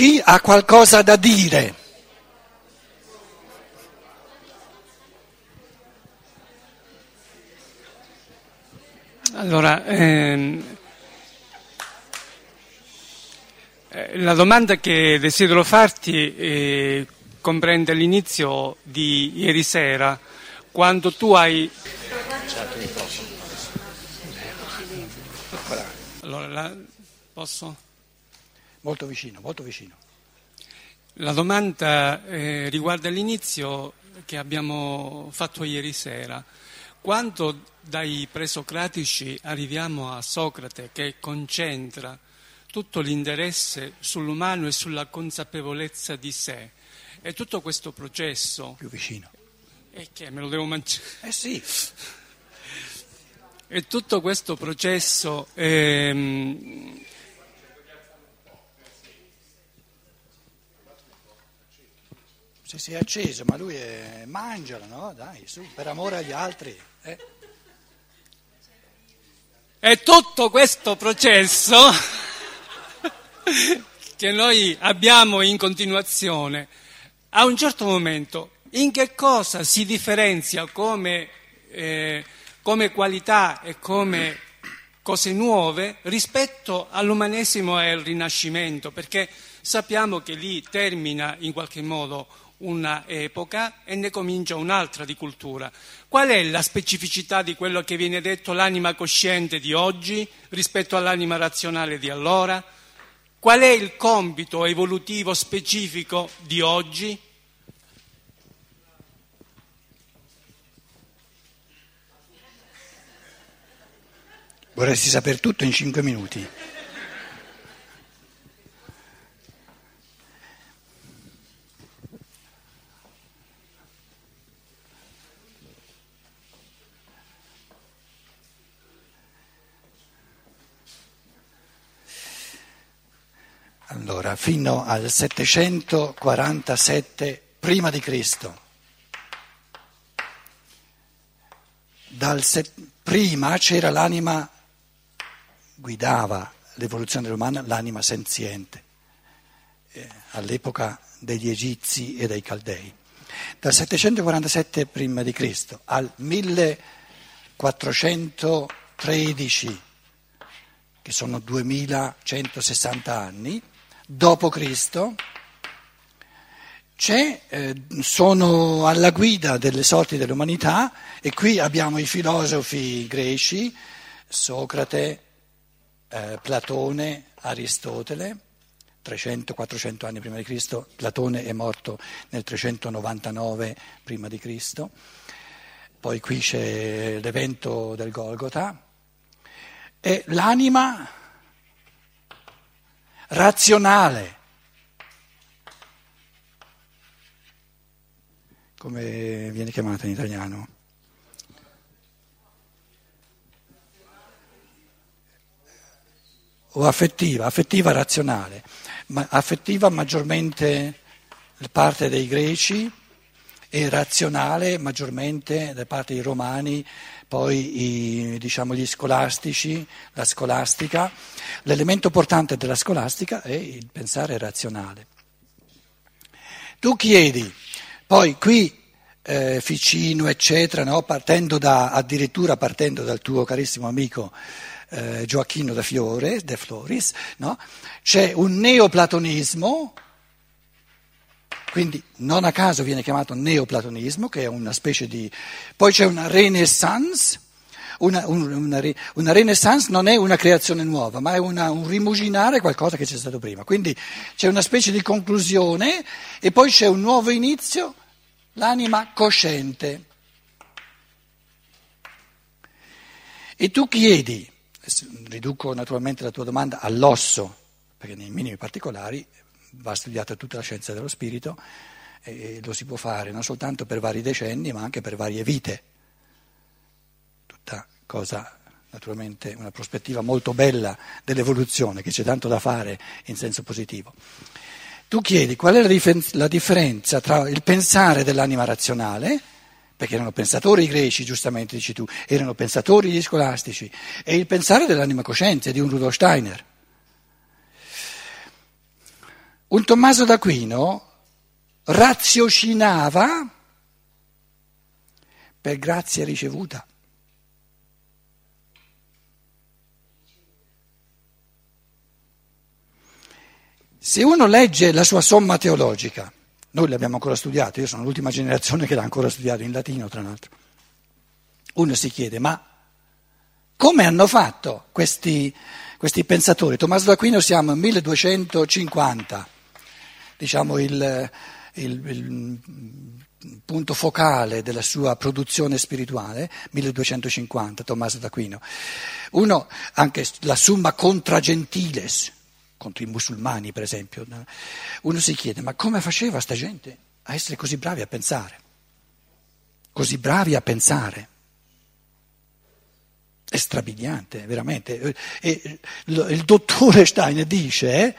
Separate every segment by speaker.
Speaker 1: Chi ha qualcosa da dire?
Speaker 2: Allora, ehm, eh, la domanda che desidero farti eh, comprende l'inizio di ieri sera, quando tu hai... Allora, la... posso?
Speaker 1: Molto vicino, molto vicino.
Speaker 2: La domanda eh, riguarda l'inizio che abbiamo fatto ieri sera. Quando dai presocratici arriviamo a Socrate che concentra tutto l'interesse sull'umano e sulla consapevolezza di sé, e tutto questo processo...
Speaker 1: Più vicino.
Speaker 2: E che me lo devo mangiare?
Speaker 1: Eh sì.
Speaker 2: E tutto questo processo... Ehm,
Speaker 1: Se si è acceso, ma lui è... mangiala, no? Dai, su, per amore agli altri. Eh.
Speaker 2: E tutto questo processo che noi abbiamo in continuazione, a un certo momento, in che cosa si differenzia come, eh, come qualità e come cose nuove rispetto all'umanesimo e al rinascimento? Perché sappiamo che lì termina in qualche modo una epoca e ne comincia un'altra di cultura. Qual è la specificità di quello che viene detto l'anima cosciente di oggi rispetto all'anima razionale di allora? Qual è il compito evolutivo specifico di oggi?
Speaker 1: Vorresti sapere tutto in cinque minuti. Allora, fino al 747 prima di Cristo. Dal se- prima c'era l'anima, guidava l'evoluzione dell'umano, l'anima senziente, eh, all'epoca degli Egizi e dei Caldei. Dal 747 prima di Cristo al 1413, che sono 2160 anni, dopo Cristo, eh, sono alla guida delle sorti dell'umanità e qui abbiamo i filosofi greci, Socrate, eh, Platone, Aristotele, 300-400 anni prima di Cristo, Platone è morto nel 399 prima di Cristo, poi qui c'è l'evento del Golgota e l'anima razionale. Come viene chiamata in italiano? O affettiva, affettiva razionale, ma affettiva maggiormente parte dei greci e razionale maggiormente da parte dei romani, poi i, diciamo, gli scolastici, la scolastica. L'elemento portante della scolastica è il pensare razionale. Tu chiedi, poi qui eh, Ficino, eccetera, no? partendo da, addirittura partendo dal tuo carissimo amico eh, Gioacchino da Fiore, De Floris, no? c'è un neoplatonismo quindi non a caso viene chiamato neoplatonismo, che è una specie di... Poi c'è una renaissance, una, una, una renaissance non è una creazione nuova, ma è una, un rimuginare qualcosa che c'è stato prima. Quindi c'è una specie di conclusione e poi c'è un nuovo inizio, l'anima cosciente. E tu chiedi, riduco naturalmente la tua domanda all'osso, perché nei minimi particolari va studiata tutta la scienza dello spirito e lo si può fare non soltanto per vari decenni ma anche per varie vite. Tutta cosa, naturalmente, una prospettiva molto bella dell'evoluzione che c'è tanto da fare in senso positivo. Tu chiedi qual è la, dif- la differenza tra il pensare dell'anima razionale, perché erano pensatori i greci, giustamente dici tu, erano pensatori gli scolastici, e il pensare dell'anima cosciente di un Rudolf Steiner. Un Tommaso d'Aquino raziocinava per grazia ricevuta. Se uno legge la sua somma teologica, noi l'abbiamo ancora studiato, io sono l'ultima generazione che l'ha ancora studiato in latino, tra l'altro, uno si chiede, ma come hanno fatto questi, questi pensatori? Tommaso d'Aquino siamo nel 1250, diciamo il, il, il punto focale della sua produzione spirituale, 1250, Tommaso d'Aquino. Uno, anche la Summa contra Gentiles, contro i musulmani per esempio, uno si chiede ma come faceva sta gente a essere così bravi a pensare? Così bravi a pensare? È strabiliante, veramente. E il dottore Stein dice, eh,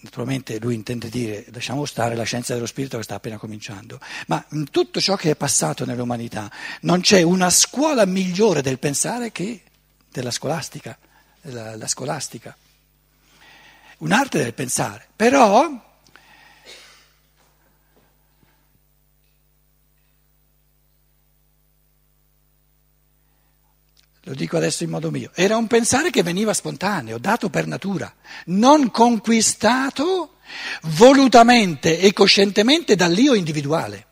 Speaker 1: naturalmente lui intende dire lasciamo stare la scienza dello spirito che sta appena cominciando, ma in tutto ciò che è passato nell'umanità non c'è una scuola migliore del pensare che della scolastica, la, la scolastica. Un'arte del pensare, però lo dico adesso in modo mio, era un pensare che veniva spontaneo, dato per natura, non conquistato volutamente e coscientemente dall'io individuale.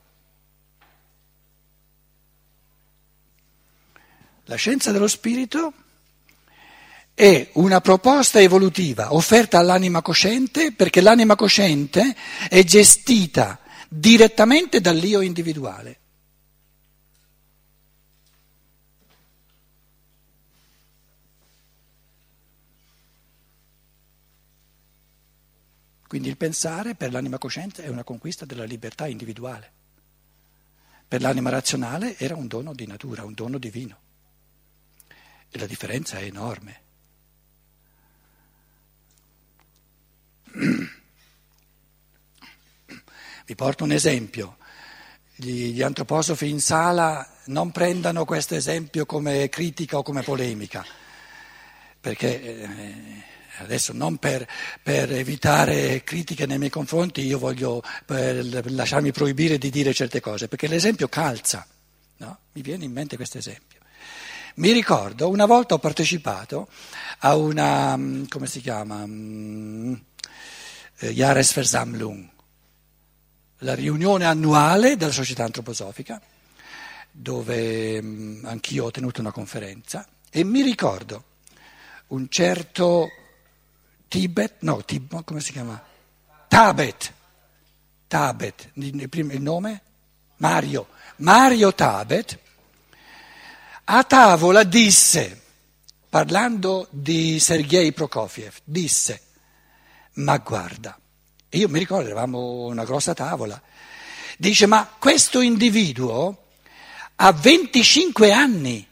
Speaker 1: La scienza dello spirito è una proposta evolutiva offerta all'anima cosciente perché l'anima cosciente è gestita direttamente dall'io individuale. Quindi il pensare per l'anima cosciente è una conquista della libertà individuale. Per l'anima razionale era un dono di natura, un dono divino. E la differenza è enorme. Vi porto un esempio. Gli, gli, antroposofi in sala non prendano questo esempio come critica o come polemica, perché eh, adesso non per, per, evitare critiche nei miei confronti io voglio lasciarmi proibire di dire certe cose, perché l'esempio calza. No? Mi viene in mente questo esempio. Mi ricordo, una volta ho partecipato a una, come si chiama? Mm, eh, Jahresversammlung, la riunione annuale della società antroposofica, dove mm, anch'io ho tenuto una conferenza e mi ricordo un certo Tibet, no, Tib, come si chiama? Tabet, Tabet, il nome? Mario, Mario Tabet, a tavola disse, parlando di Sergei Prokofiev, disse ma guarda, io mi ricordo, eravamo una grossa tavola, dice, ma questo individuo a 25 anni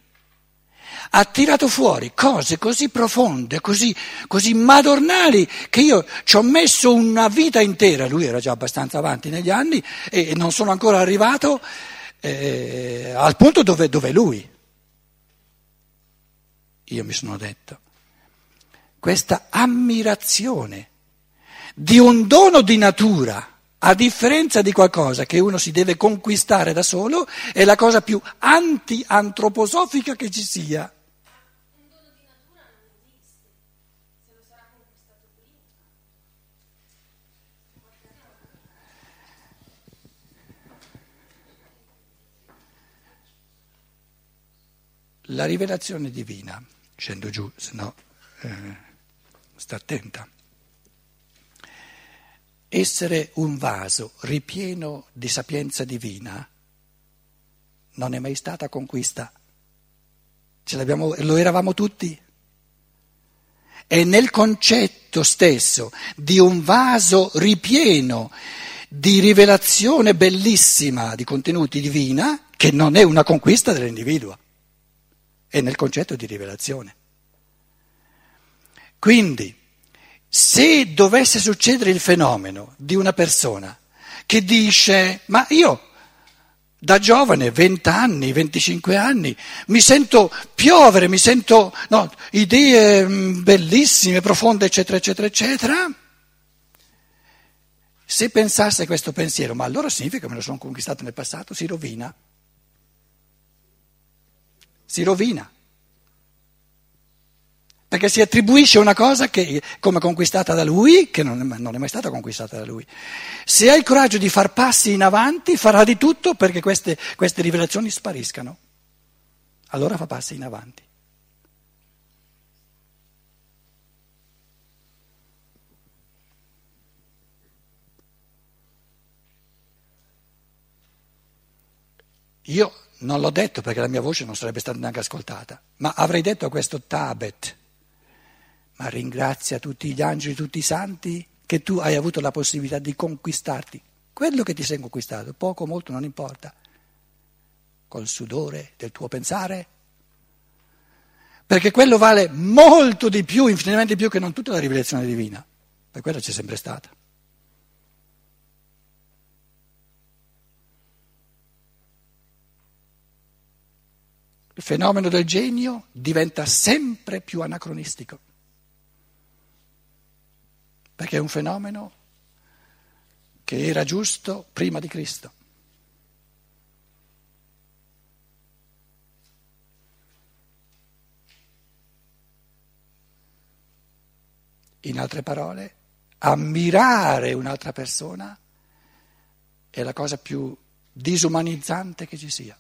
Speaker 1: ha tirato fuori cose così profonde, così, così madornali, che io ci ho messo una vita intera, lui era già abbastanza avanti negli anni e non sono ancora arrivato eh, al punto dove, dove lui. Io mi sono detto, questa ammirazione di un dono di natura, a differenza di qualcosa che uno si deve conquistare da solo, è la cosa più anti-antroposofica che ci sia. Un dono di natura non esiste, se lo sarà conquistato prima. La rivelazione divina, scendo giù, se no eh, sta attenta essere un vaso ripieno di sapienza divina non è mai stata conquista. lo eravamo tutti. È nel concetto stesso di un vaso ripieno di rivelazione bellissima di contenuti divina che non è una conquista dell'individuo, è nel concetto di rivelazione. Quindi, se dovesse succedere il fenomeno di una persona che dice ma io da giovane, 20 anni, 25 anni, mi sento piovere, mi sento no, idee mm, bellissime, profonde, eccetera, eccetera, eccetera, Se pensasse questo pensiero, ma allora significa che me lo sono conquistato nel passato, si rovina. Si rovina. Perché si attribuisce una cosa che, come conquistata da lui, che non è, non è mai stata conquistata da lui. Se ha il coraggio di far passi in avanti, farà di tutto perché queste, queste rivelazioni spariscano. Allora fa passi in avanti. Io non l'ho detto perché la mia voce non sarebbe stata neanche ascoltata, ma avrei detto questo Tabet, ma ringrazia tutti gli angeli, tutti i santi che tu hai avuto la possibilità di conquistarti. Quello che ti sei conquistato, poco o molto non importa, col sudore del tuo pensare, perché quello vale molto di più, infinitamente di più che non tutta la rivelazione divina, per quello c'è sempre stata. Il fenomeno del genio diventa sempre più anacronistico, perché è un fenomeno che era giusto prima di Cristo. In altre parole, ammirare un'altra persona è la cosa più disumanizzante che ci sia.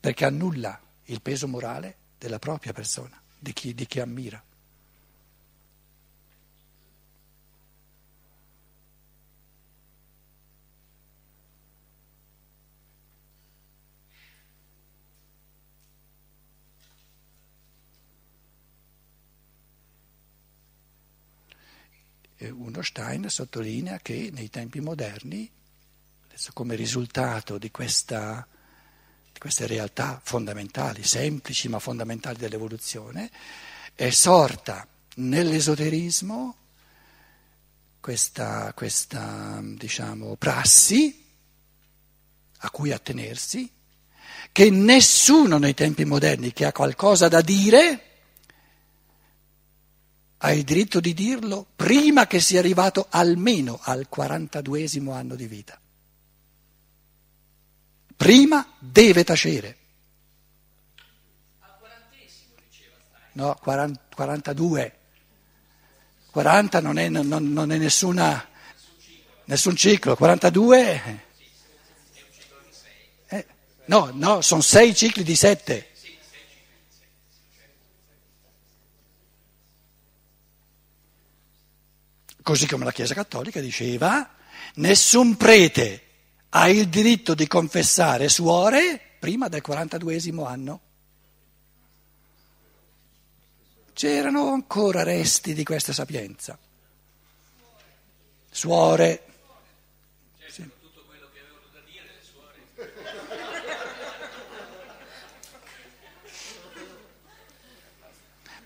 Speaker 1: Perché annulla il peso morale della propria persona, di chi, di chi ammira. Uno Stein sottolinea che nei tempi moderni, come risultato di questa queste realtà fondamentali, semplici ma fondamentali dell'evoluzione, è sorta nell'esoterismo questa, questa diciamo, prassi a cui attenersi, che nessuno nei tempi moderni che ha qualcosa da dire ha il diritto di dirlo prima che sia arrivato almeno al 42 anno di vita prima deve tacere. No, 40, 42. 40 non è, non, non è nessuna, nessun ciclo, 42... Eh, no, no, sono sei cicli di sette. Così come la Chiesa Cattolica diceva, nessun prete ha il diritto di confessare suore prima del 42 anno. C'erano ancora resti di questa sapienza. Suore.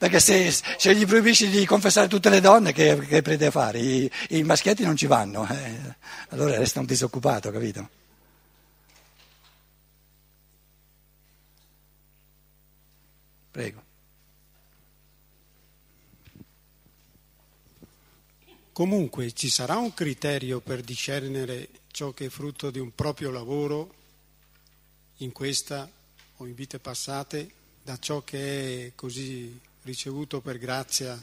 Speaker 1: Perché se, se, gli proibisci di confessare tutte le donne, che, che prende a fare? I, I, maschietti non ci vanno, eh. allora resta un disoccupato, capito? Prego.
Speaker 3: Comunque ci sarà un criterio per discernere ciò che è frutto di un proprio lavoro in questa o in vite passate da ciò che è così ricevuto per grazia.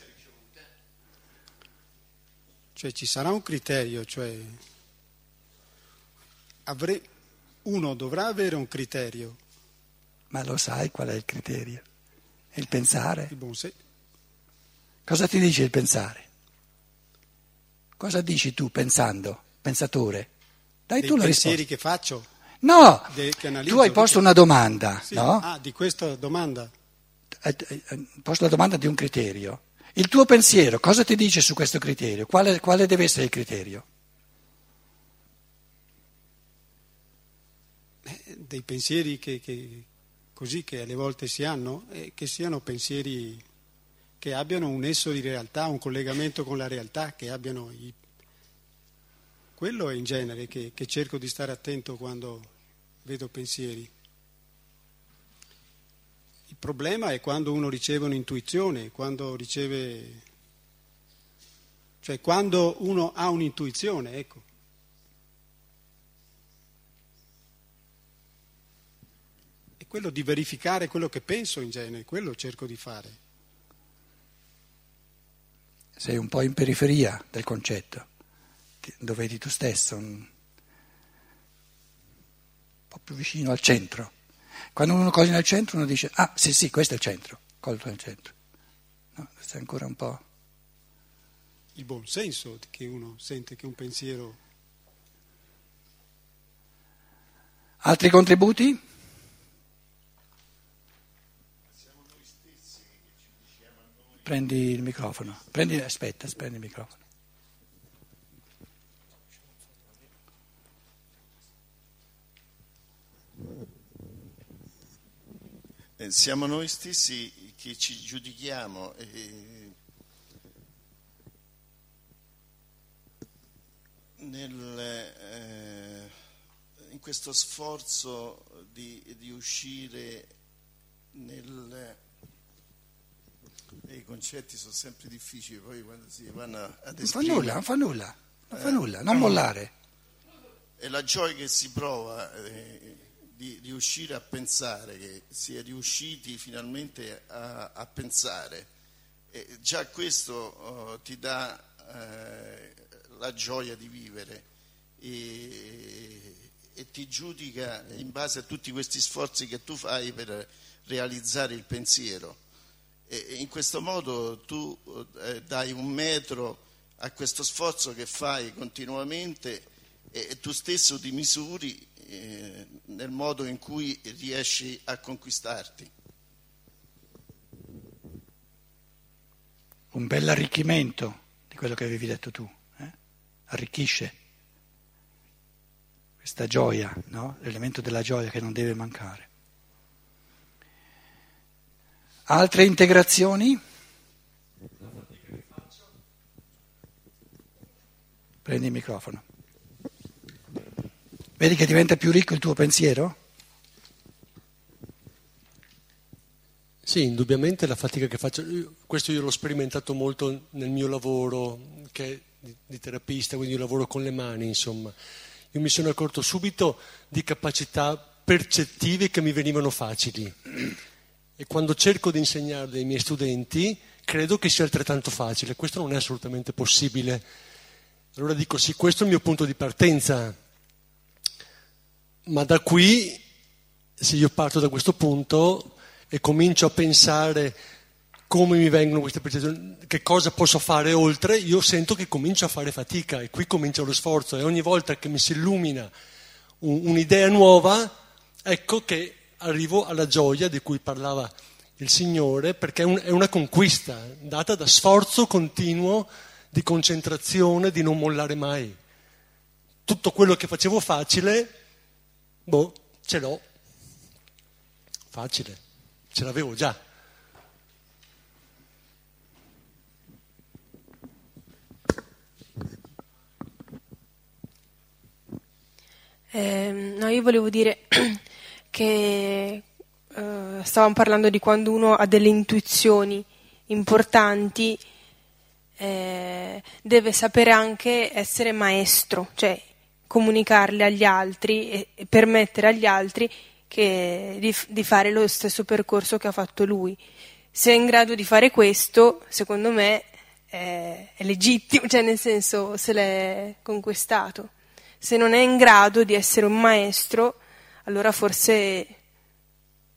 Speaker 3: Cioè ci sarà un criterio, cioè avrei, uno dovrà avere un criterio.
Speaker 1: Ma lo sai qual è il criterio? È il pensare.
Speaker 3: Il buon sé.
Speaker 1: Cosa ti dice il pensare? Cosa dici tu pensando, pensatore?
Speaker 3: Dai Dei tu la pensieri risposta. che faccio?
Speaker 1: No, De, che tu hai posto una domanda,
Speaker 3: sì.
Speaker 1: no?
Speaker 3: Ah, di questa domanda?
Speaker 1: Eh, eh, posto la domanda di un criterio. Il tuo pensiero cosa ti dice su questo criterio? Quale, quale deve essere il criterio?
Speaker 3: Eh, dei pensieri che, che, così che alle volte si hanno, eh, che siano pensieri che abbiano un nesso di realtà, un collegamento con la realtà, che abbiano i... Quello è in genere che, che cerco di stare attento quando vedo pensieri problema è quando uno riceve un'intuizione, quando riceve... cioè quando uno ha un'intuizione, ecco. È quello di verificare quello che penso in genere, quello cerco di fare.
Speaker 1: Sei un po' in periferia del concetto, lo vedi tu stesso, un po' più vicino al centro. Quando uno coglie nel centro uno dice, ah sì sì, questo è il centro, colto nel centro. No, questo è ancora un po'...
Speaker 3: Il buon senso che uno sente che un pensiero...
Speaker 1: Altri contributi? Prendi il microfono, prendi, aspetta, prendi il microfono.
Speaker 4: Siamo noi stessi che ci giudichiamo. Eh, nel, eh, in questo sforzo di, di uscire nel, i concetti sono sempre difficili poi quando si vanno ad
Speaker 1: Non fa nulla, non fa nulla, non fa nulla, non mollare.
Speaker 4: E la gioia che si prova eh, di riuscire a pensare, che si è riusciti finalmente a, a pensare, e già questo oh, ti dà eh, la gioia di vivere e, e ti giudica in base a tutti questi sforzi che tu fai per realizzare il pensiero. E in questo modo tu eh, dai un metro a questo sforzo che fai continuamente e tu stesso ti misuri eh, nel modo in cui riesci a conquistarti.
Speaker 1: Un bel arricchimento di quello che avevi detto tu, eh? arricchisce questa gioia, no? l'elemento della gioia che non deve mancare. Altre integrazioni? Prendi il microfono. Vedi che diventa più ricco il tuo pensiero?
Speaker 5: Sì, indubbiamente la fatica che faccio, questo io l'ho sperimentato molto nel mio lavoro che di, terapista, quindi io lavoro con le mani, insomma. Io mi sono accorto subito di capacità percettive che mi venivano facili e quando cerco di insegnare ai miei studenti credo che sia altrettanto facile, questo non è assolutamente possibile. Allora dico sì, questo è il mio punto di partenza, ma da qui, se io parto da questo punto e comincio a pensare come mi vengono queste percezioni, che cosa posso fare oltre, io sento che comincio a fare fatica e qui comincia lo sforzo e ogni volta che mi si illumina un, un'idea nuova, ecco che arrivo alla gioia di cui parlava il Signore, perché è, un, è una conquista data da sforzo continuo di concentrazione, di non mollare mai. Tutto quello che facevo facile Boh, ce l'ho. Facile, ce l'avevo già.
Speaker 6: Eh, no, io volevo dire che eh, stavamo parlando di quando uno ha delle intuizioni importanti, eh, deve sapere anche essere maestro, cioè comunicarle agli altri e, permettere agli altri che, di, di, fare lo stesso percorso che ha fatto lui. Se è in grado di fare questo, secondo me è, è legittimo, cioè nel senso se l'è conquistato. Se non è in grado di essere un maestro, allora forse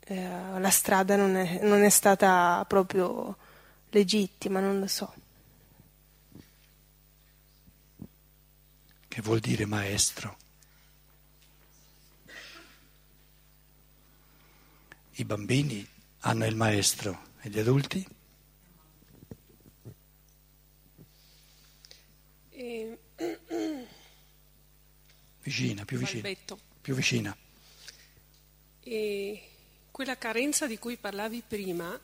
Speaker 6: eh, la strada non è, non è stata proprio legittima, non lo so.
Speaker 1: Che vuol dire maestro. I bambini hanno il maestro e gli adulti?
Speaker 7: E...
Speaker 1: Vicina, più vicina.
Speaker 7: Balbetto.
Speaker 1: Più vicina.
Speaker 7: E quella carenza di cui parlavi prima,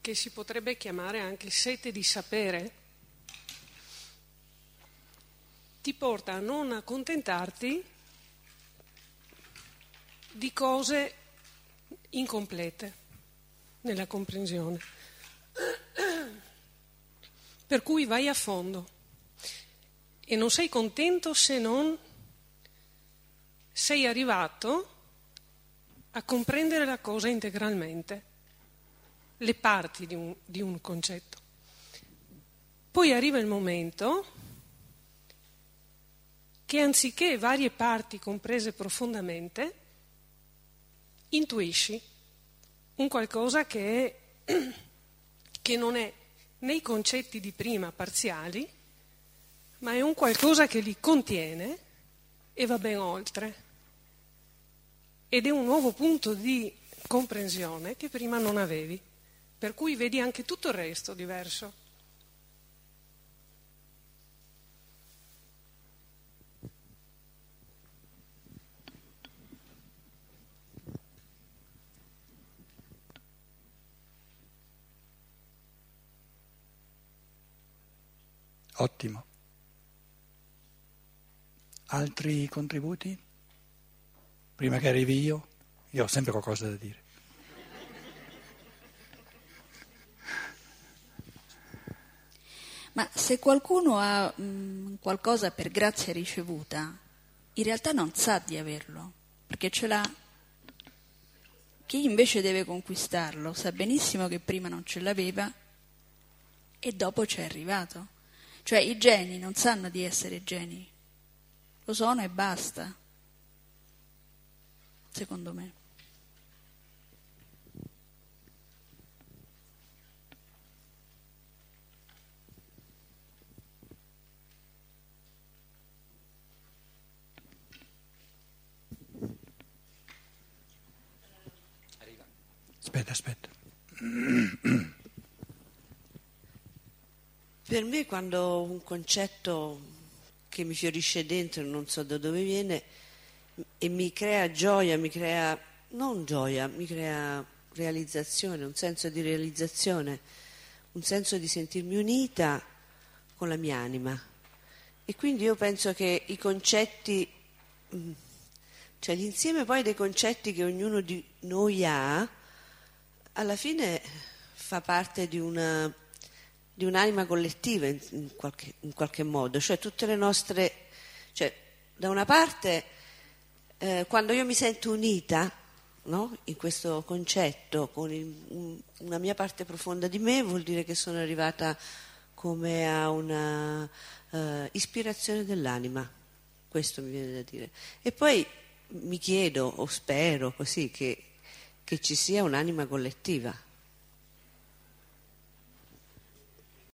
Speaker 7: che si potrebbe chiamare anche sete di sapere, ti porta a non accontentarti di cose incomplete nella comprensione. Per cui vai a fondo e non sei contento se non sei arrivato a comprendere la cosa integralmente, le parti di un, di un concetto. Poi arriva il momento che anziché varie parti comprese profondamente, intuisci un qualcosa che, è, che non è nei concetti di prima parziali, ma è un qualcosa che li contiene e va ben oltre. Ed è un nuovo punto di comprensione che prima non avevi, per cui vedi anche tutto il resto diverso.
Speaker 1: Ottimo. Altri contributi? Prima che arrivi io? Io ho sempre qualcosa da dire.
Speaker 8: Ma se qualcuno ha mh, mm, qualcosa per grazia ricevuta, in realtà non sa di averlo, perché ce l'ha. Chi invece deve conquistarlo sa benissimo che prima non ce l'aveva e dopo ci è arrivato. Cioè i geni non sanno di essere geni, lo sono e basta, secondo me.
Speaker 1: Aspetta, aspetta.
Speaker 9: Per me quando un concetto che mi fiorisce dentro, non so da dove viene, e mi crea gioia, mi crea, non gioia, mi crea realizzazione, un senso di realizzazione, un senso di sentirmi unita con la mia anima. E quindi io penso che i concetti, mm, cioè l'insieme poi dei concetti che ognuno di noi ha, alla fine fa parte di una di un'anima collettiva in, in, qualche, in, qualche, modo, cioè tutte le nostre, cioè, da una parte eh, quando io mi sento unita no, in questo concetto con il, un, una mia parte profonda di me vuol dire che sono arrivata come a una uh, ispirazione dell'anima, questo mi viene da dire. E poi mi chiedo o spero così che, che ci sia un'anima collettiva